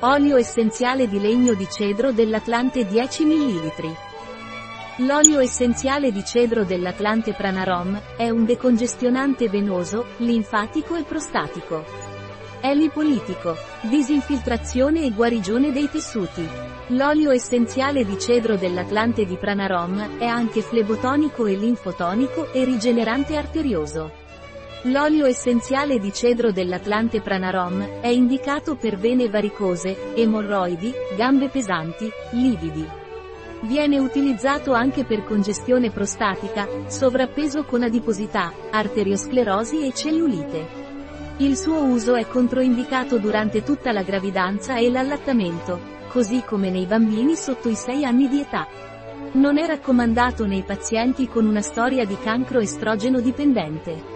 Olio essenziale di legno di cedro dell'Atlante 10 ml. L'olio essenziale di cedro dell'Atlante Pranarom è un decongestionante venoso, linfatico e prostatico. È lipolitico, disinfiltrazione e guarigione dei tessuti. L'olio essenziale di cedro dell'Atlante di Pranarom è anche flebotonico e linfotonico e rigenerante arterioso. L'olio essenziale di cedro dell'Atlante Pranarom è indicato per vene varicose, emorroidi, gambe pesanti, lividi. Viene utilizzato anche per congestione prostatica, sovrappeso con adiposità, arteriosclerosi e cellulite. Il suo uso è controindicato durante tutta la gravidanza e l'allattamento, così come nei bambini sotto i 6 anni di età. Non è raccomandato nei pazienti con una storia di cancro estrogeno dipendente.